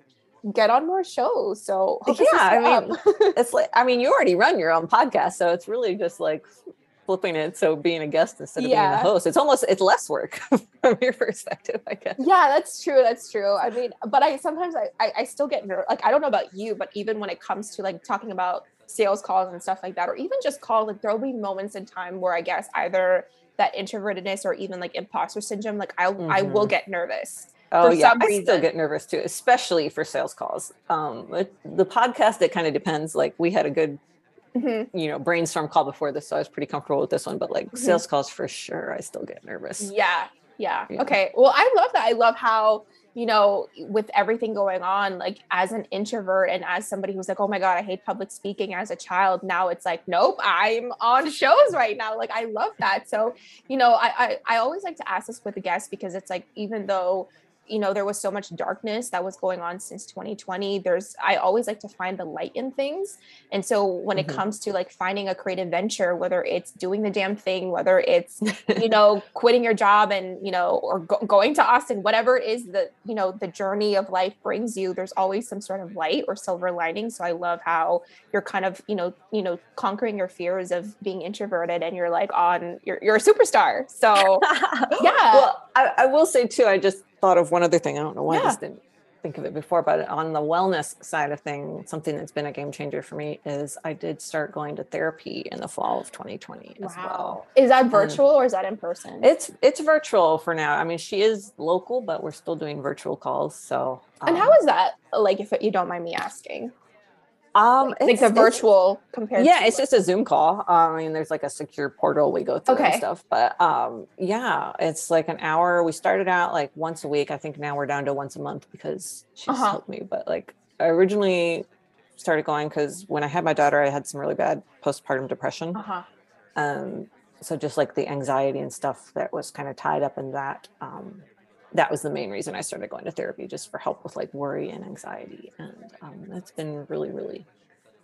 get on more shows. So hope this is Yeah, I mean, *laughs* it's like I mean, you already run your own podcast, so it's really just like flipping it so being a guest instead of being Yeah. a host. It's almost it's less work *laughs* from your perspective, I guess. Yeah, that's true. That's true. I mean, but I sometimes I, I, I still get nervous. Like I don't know about you, but even when it comes to like talking about sales calls and stuff like that, or even just calls, like there'll be moments in time where I guess either that introvertedness or even like imposter syndrome, like I I will Mhm. get nervous. Oh yeah, I still get nervous too, especially for sales calls. Um, it, the podcast it kind of depends. Like we had a good Mhm. you know brainstorm call before this, so I was pretty comfortable with this one. But like Mhm. sales calls for sure, I still get nervous. Yeah. Yeah. Yeah. Okay. Well, I love that. I love how, you know, with everything going on, like as an introvert and as somebody who's like, oh my God, I hate public speaking as a child. Now it's like, nope, I'm on shows right now. Like I love that. So, you know, I I, I always like to ask this with the guests because it's like, even though you know there was so much darkness that was going on since 2020 there's i always like to find the light in things and so when it Mhm. comes to like finding a creative venture whether it's doing the damn thing whether it's you *laughs* know quitting your job and you know or go- going to austin whatever it is that you know the journey of life brings you there's always some sort of light or silver lining so i love how you're kind of you know you know conquering your fears of being introverted and you're like on you're, you're a superstar so *laughs* Yeah. Well, I, I will say too, I just thought of one other thing. I don't know why I just didn't think of it before, but on the wellness side of thing, something that's been a game changer for me is I did start going to therapy in the fall of 2020 as well. is that virtual or is that in person It's it's virtual for now. I mean, she is local, but we're still doing virtual calls. So and how um, that like if you don't mind me asking um like it's- the virtual compared yeah it's just a zoom call. I mean there's like a secure portal we go through Okay. and stuff but um yeah it's like an hour. We started out like once a week. I think now we're down to once a month because she's Uh-huh. helped me but like i originally started going because when i had my daughter i had some really bad postpartum depression. Uh-huh. Um so just like the anxiety and stuff that was kind of tied up in that um that was the main reason i started going to therapy just for help with like worry and anxiety. And um that's been really really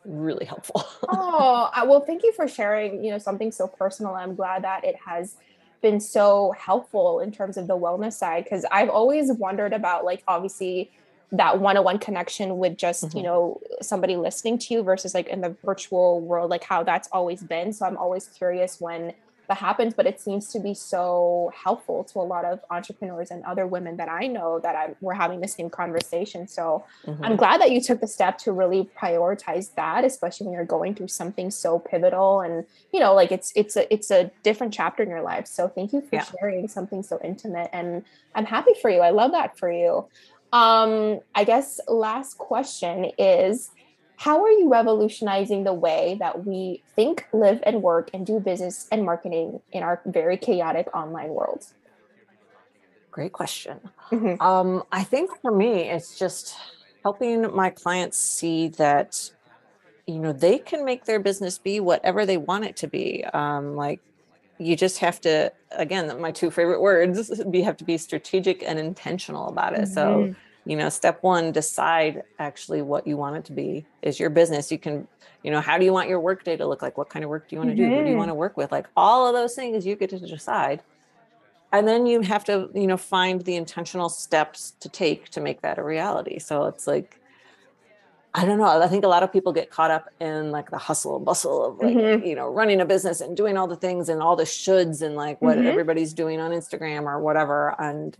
really helpful. *laughs* Oh well thank you for sharing you know something so personal. I'm glad that it has been so helpful in terms of the wellness side because i've always wondered about like obviously that one-on-one connection with just you Mhm. know somebody listening to you versus like in the virtual world like how that's always been. So i'm always curious when that happens but it seems to be so helpful to a lot of entrepreneurs and other women that i know that I'm, we're having the same conversation so Mhm. I'm glad that you took the step to really prioritize that, especially when you're going through something so pivotal and you know, like it's it's a it's a different chapter in your life. So thank you for Yeah. sharing something so intimate and I'm happy for you. I love that for you. Um, I guess last question is how are you revolutionizing the way that we think, live, and work and do business and marketing in our very chaotic online world? Great question. Mhm. Um, I think for me, it's just helping my clients see that, you know, they can make their business be whatever they want it to be. Um, like you just have to, again, my two favorite words, *laughs* you have to be strategic and intentional about it. So, Mhm. You know, step one, decide actually what you want it to be is your business. You can, you know, how do you want your work day to look like? What kind of work do you want to do? Who do you Mhm. want to work with? Like all of those things you get to decide and then you have to you know find the intentional steps to take to make that a reality so it's like i don't know i think a lot of people get caught up in like the hustle and bustle of like Mhm. you know running a business and doing all the things and all the shoulds and like what Mhm. everybody's doing on instagram or whatever and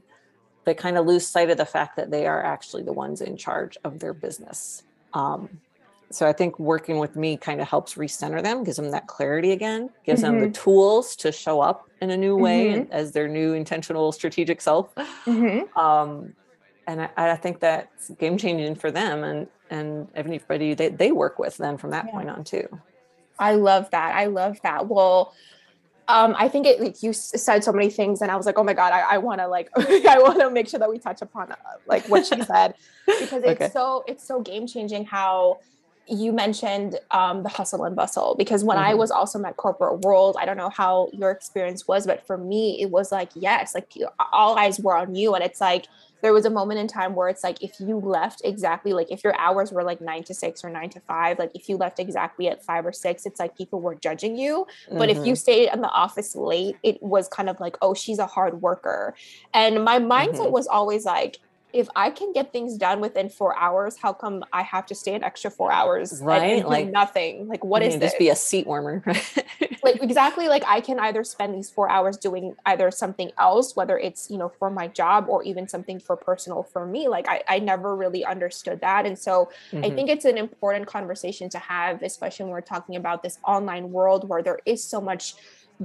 they kind of lose sight of the fact that they are actually the ones in charge of their business um, so I think working with me kind of helps recenter them, gives them that clarity again, gives them the tools to show up in a new way and as their new intentional strategic self. Mhm. Um, and I, I think that's game changing for them. And and everybody they, they work with then from that Yeah. point on too. I love that. I love that. Well, um, I think it like you said so many things, and I was like, oh my god, I, I want to like, *laughs* I want to make sure that we touch upon uh, like what she *laughs* said because it's Okay. so it's so game changing how you mentioned um, the hustle and bustle because when I Mhm. was also in that corporate world, I don't know how your experience was, but for me, it was like yes, like all eyes were on you, and it's like there was a moment in time where it's like if you left exactly like if your hours were like nine to six or nine to five, like if you left exactly at five or six, it's like people were judging you. But if you Mhm. stayed in the office late, it was kind of like, oh, she's a hard worker. And my mindset Mhm. was always like, if I can get things done within four hours, how come I have to stay an extra four hours? Right, like, nothing. Like, what is this? just be a seat warmer. *laughs* *laughs* like exactly like I can either spend these four hours doing either something else, whether it's you know for my job or even something for personal for me. Like I, I never really understood that. And so I Mhm. think it's an important conversation to have, especially when we're talking about this online world where there is so much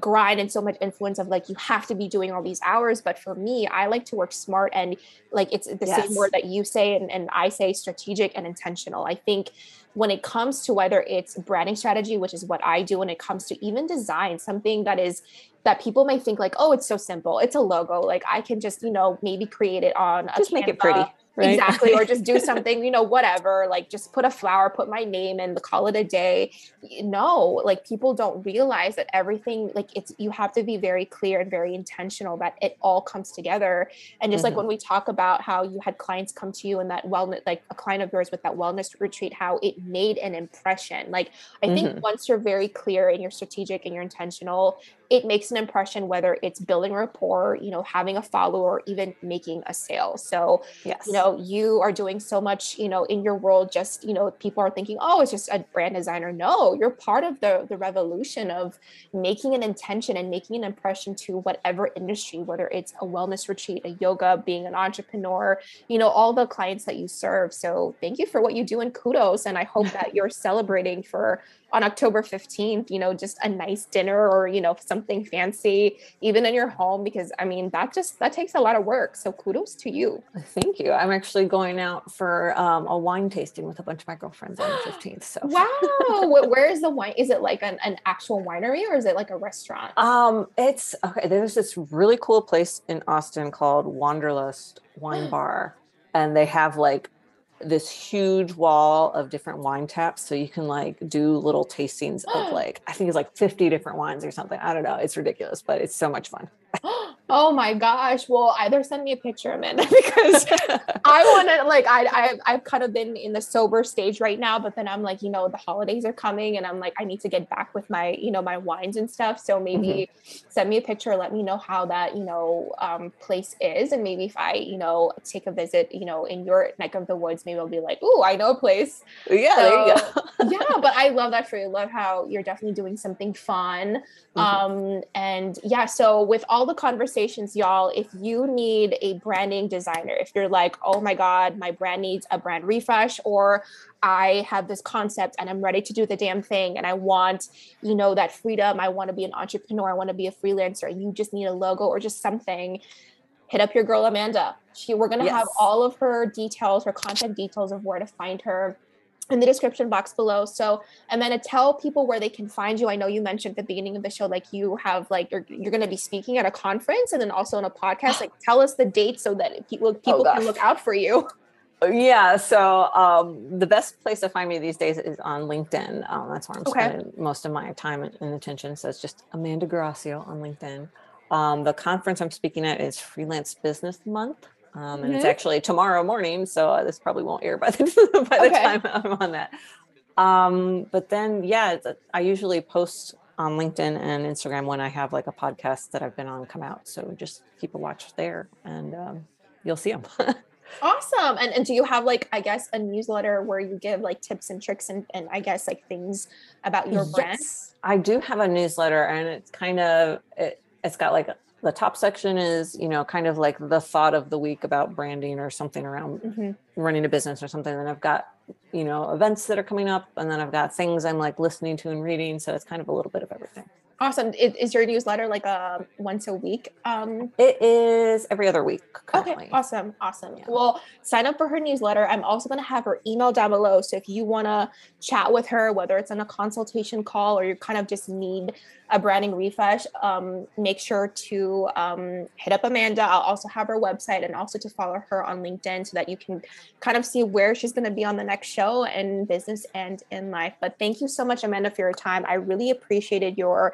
grind and so much influence of like you have to be doing all these hours but for me i like to work smart and like it's the Yes. same word that you say and, and i say strategic and intentional i think when it comes to whether it's branding strategy which is what i do when it comes to even design something that is that people may think like oh it's so simple it's a logo like i can just you know maybe create it on a just make it pretty. Right? exactly or just do *laughs* something you know whatever like just put a flower put my name and call it a day no like people don't realize that everything like it's you have to be very clear and very intentional that it all comes together and just like Mhm. when we talk about how you had clients come to you and that wellness like a client of yours with that wellness retreat how it made an impression like i think Mhm. once you're very clear and you're strategic and you're intentional it makes an impression whether it's building rapport you know having a follower or even making a sale so yes. you know you are doing so much you know in your world just you know people are thinking oh it's just a brand designer. No you're part of the the revolution of making an intention and making an impression to whatever industry whether it's a wellness retreat a yoga being an entrepreneur you know all the clients that you serve. So thank you for what you do and kudos. And i hope that you're celebrating for on october 15th you know just a nice dinner or you know something fancy even in your home because i mean that just that takes a lot of work so kudos to you Thank you. I'm actually going out for um, a wine tasting with a bunch of my girlfriends on the *gasps* 15th. So Wow. *laughs* Where is the wine? Is it like an, an actual winery or is it like a restaurant? Um, it's okay. There's this really cool place in Austin called Wanderlust Wine *gasps* Bar, and they have like this huge wall of different wine taps, so you can like do little tastings of *gasps* like I think it's like 50 different wines or something. I don't know. It's ridiculous, but it's so much fun. *gasps* *laughs* oh my gosh. Well, either send me a picture, Amanda, *laughs* because I want to like I, I I've kind of been in the sober stage right now, but then I'm like, you know, the holidays are coming and I'm like, I need to get back with my, you know, my wines and stuff. So maybe send me a picture, let me know how that, you know, um, place is. And maybe if I, you know, take a visit, you know, in your neck of the woods, maybe I'll be like, oh, I know a place. yeah, there you go. yeah, but I love that for you. Love how you're definitely doing something fun. Mhm. Um, and yeah, so with all the conversations, y'all, if you need a branding designer, if you're like, oh my God, my brand needs a brand refresh, or I have this concept and I'm ready to do the damn thing, and I want, you know, that freedom. I want to be an entrepreneur. I want to be a freelancer. You just need a logo or just something. Hit up your girl Amanda. She, we're gonna have all of her details, her contact details of where to find her in the description box below. So Amanda, tell people where they can find you. I know you mentioned at the beginning of the show, like you have like you're, you're going to be speaking at a conference and then also on a podcast. Like, tell us the date so that people people can look out for you. *laughs* Yeah, so um, the best place to find me these days is on LinkedIn. Um, that's where I'm Okay. spending most of my time and attention. So it's just Amanda Gracio on LinkedIn. Um, the conference I'm speaking at is Freelance Business Month, um, and it's Mhm. actually tomorrow morning. So uh, this probably won't air by the *laughs* by the Okay. time I'm on that. Um, but then, yeah, it's a, I usually post on LinkedIn and Instagram when I have like a podcast that I've been on come out. So just keep a watch there, and um, you'll see them. *laughs* Awesome. And and do you have like I guess a newsletter where you give like tips and tricks and and I guess like things about your brand? Yes, I do have a newsletter, and it's kind of it, it's got like the top section is you know kind of like the thought of the week about branding or something around Mhm. running a business or something. Then I've got you know events that are coming up, and then I've got things I'm like listening to and reading. So it's kind of a little bit of everything. Awesome. Is, is, your newsletter like a um, once a week? Um, it is every other week. Currently. Okay. Awesome. Awesome. Yeah. Well, sign up for her newsletter. I'm also going to have her email down below. So if you want to chat with her, whether it's on a consultation call or you kind of just need a branding refresh, um, make sure to um, hit up Amanda. I'll also have her website and also to follow her on LinkedIn so that you can kind of see where she's going to be on the next show in business and in life. But thank you so much, Amanda, for your time. I really appreciated your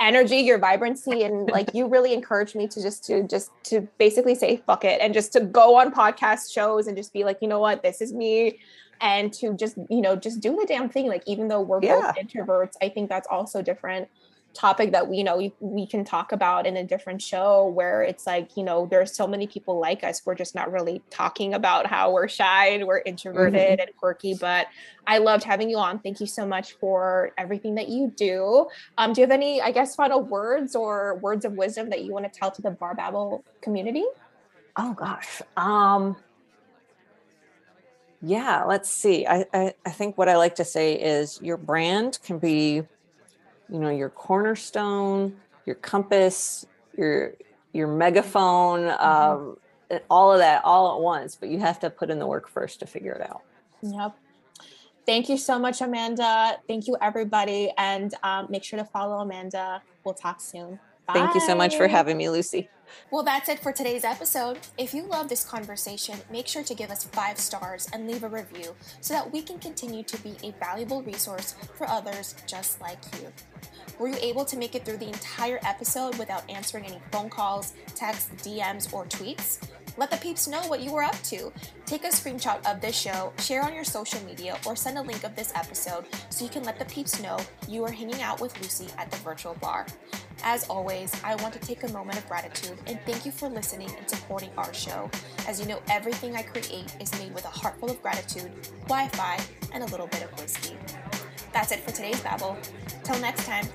energy your vibrancy and *laughs* like you really encouraged me to just to just to basically say fuck it and just to go on podcast shows and just be like you know what this is me and to just you know just do the damn thing like even though we're yeah. both introverts i think that's also different topic that we you know we, we can talk about in a different show where it's like you know there's so many people like us. We're just not really talking about how we're shy and we're introverted mm-hmm. and quirky but i loved having you on. Thank you so much for everything that you do. Um, do you have any i guess final words or words of wisdom that you want to tell to the bar babble community? Oh gosh. Um yeah let's see. I, I i think what i like to say is your brand can be you know your cornerstone your compass your your megaphone mm-hmm. um, all of that all at once but you have to put in the work first to figure it out. Yep. Thank you so much amanda. Thank you everybody and um, make sure to follow amanda. We'll talk soon Bye. thank you so much for having me lucy well, that's it for today's episode. If you love this conversation, make sure to give us five stars and leave a review so that we can continue to be a valuable resource for others just like you. Were you able to make it through the entire episode without answering any phone calls, texts, DMs, or tweets? Let the peeps know what you were up to. Take a screenshot of this show, share on your social media, or send a link of this episode so you can let the peeps know you are hanging out with Lucy at the virtual bar. As always, I want to take a moment of gratitude and thank you for listening and supporting our show. As you know, everything I create is made with a heart full of gratitude, Wi Fi, and a little bit of whiskey. That's it for today's Babble. Till next time.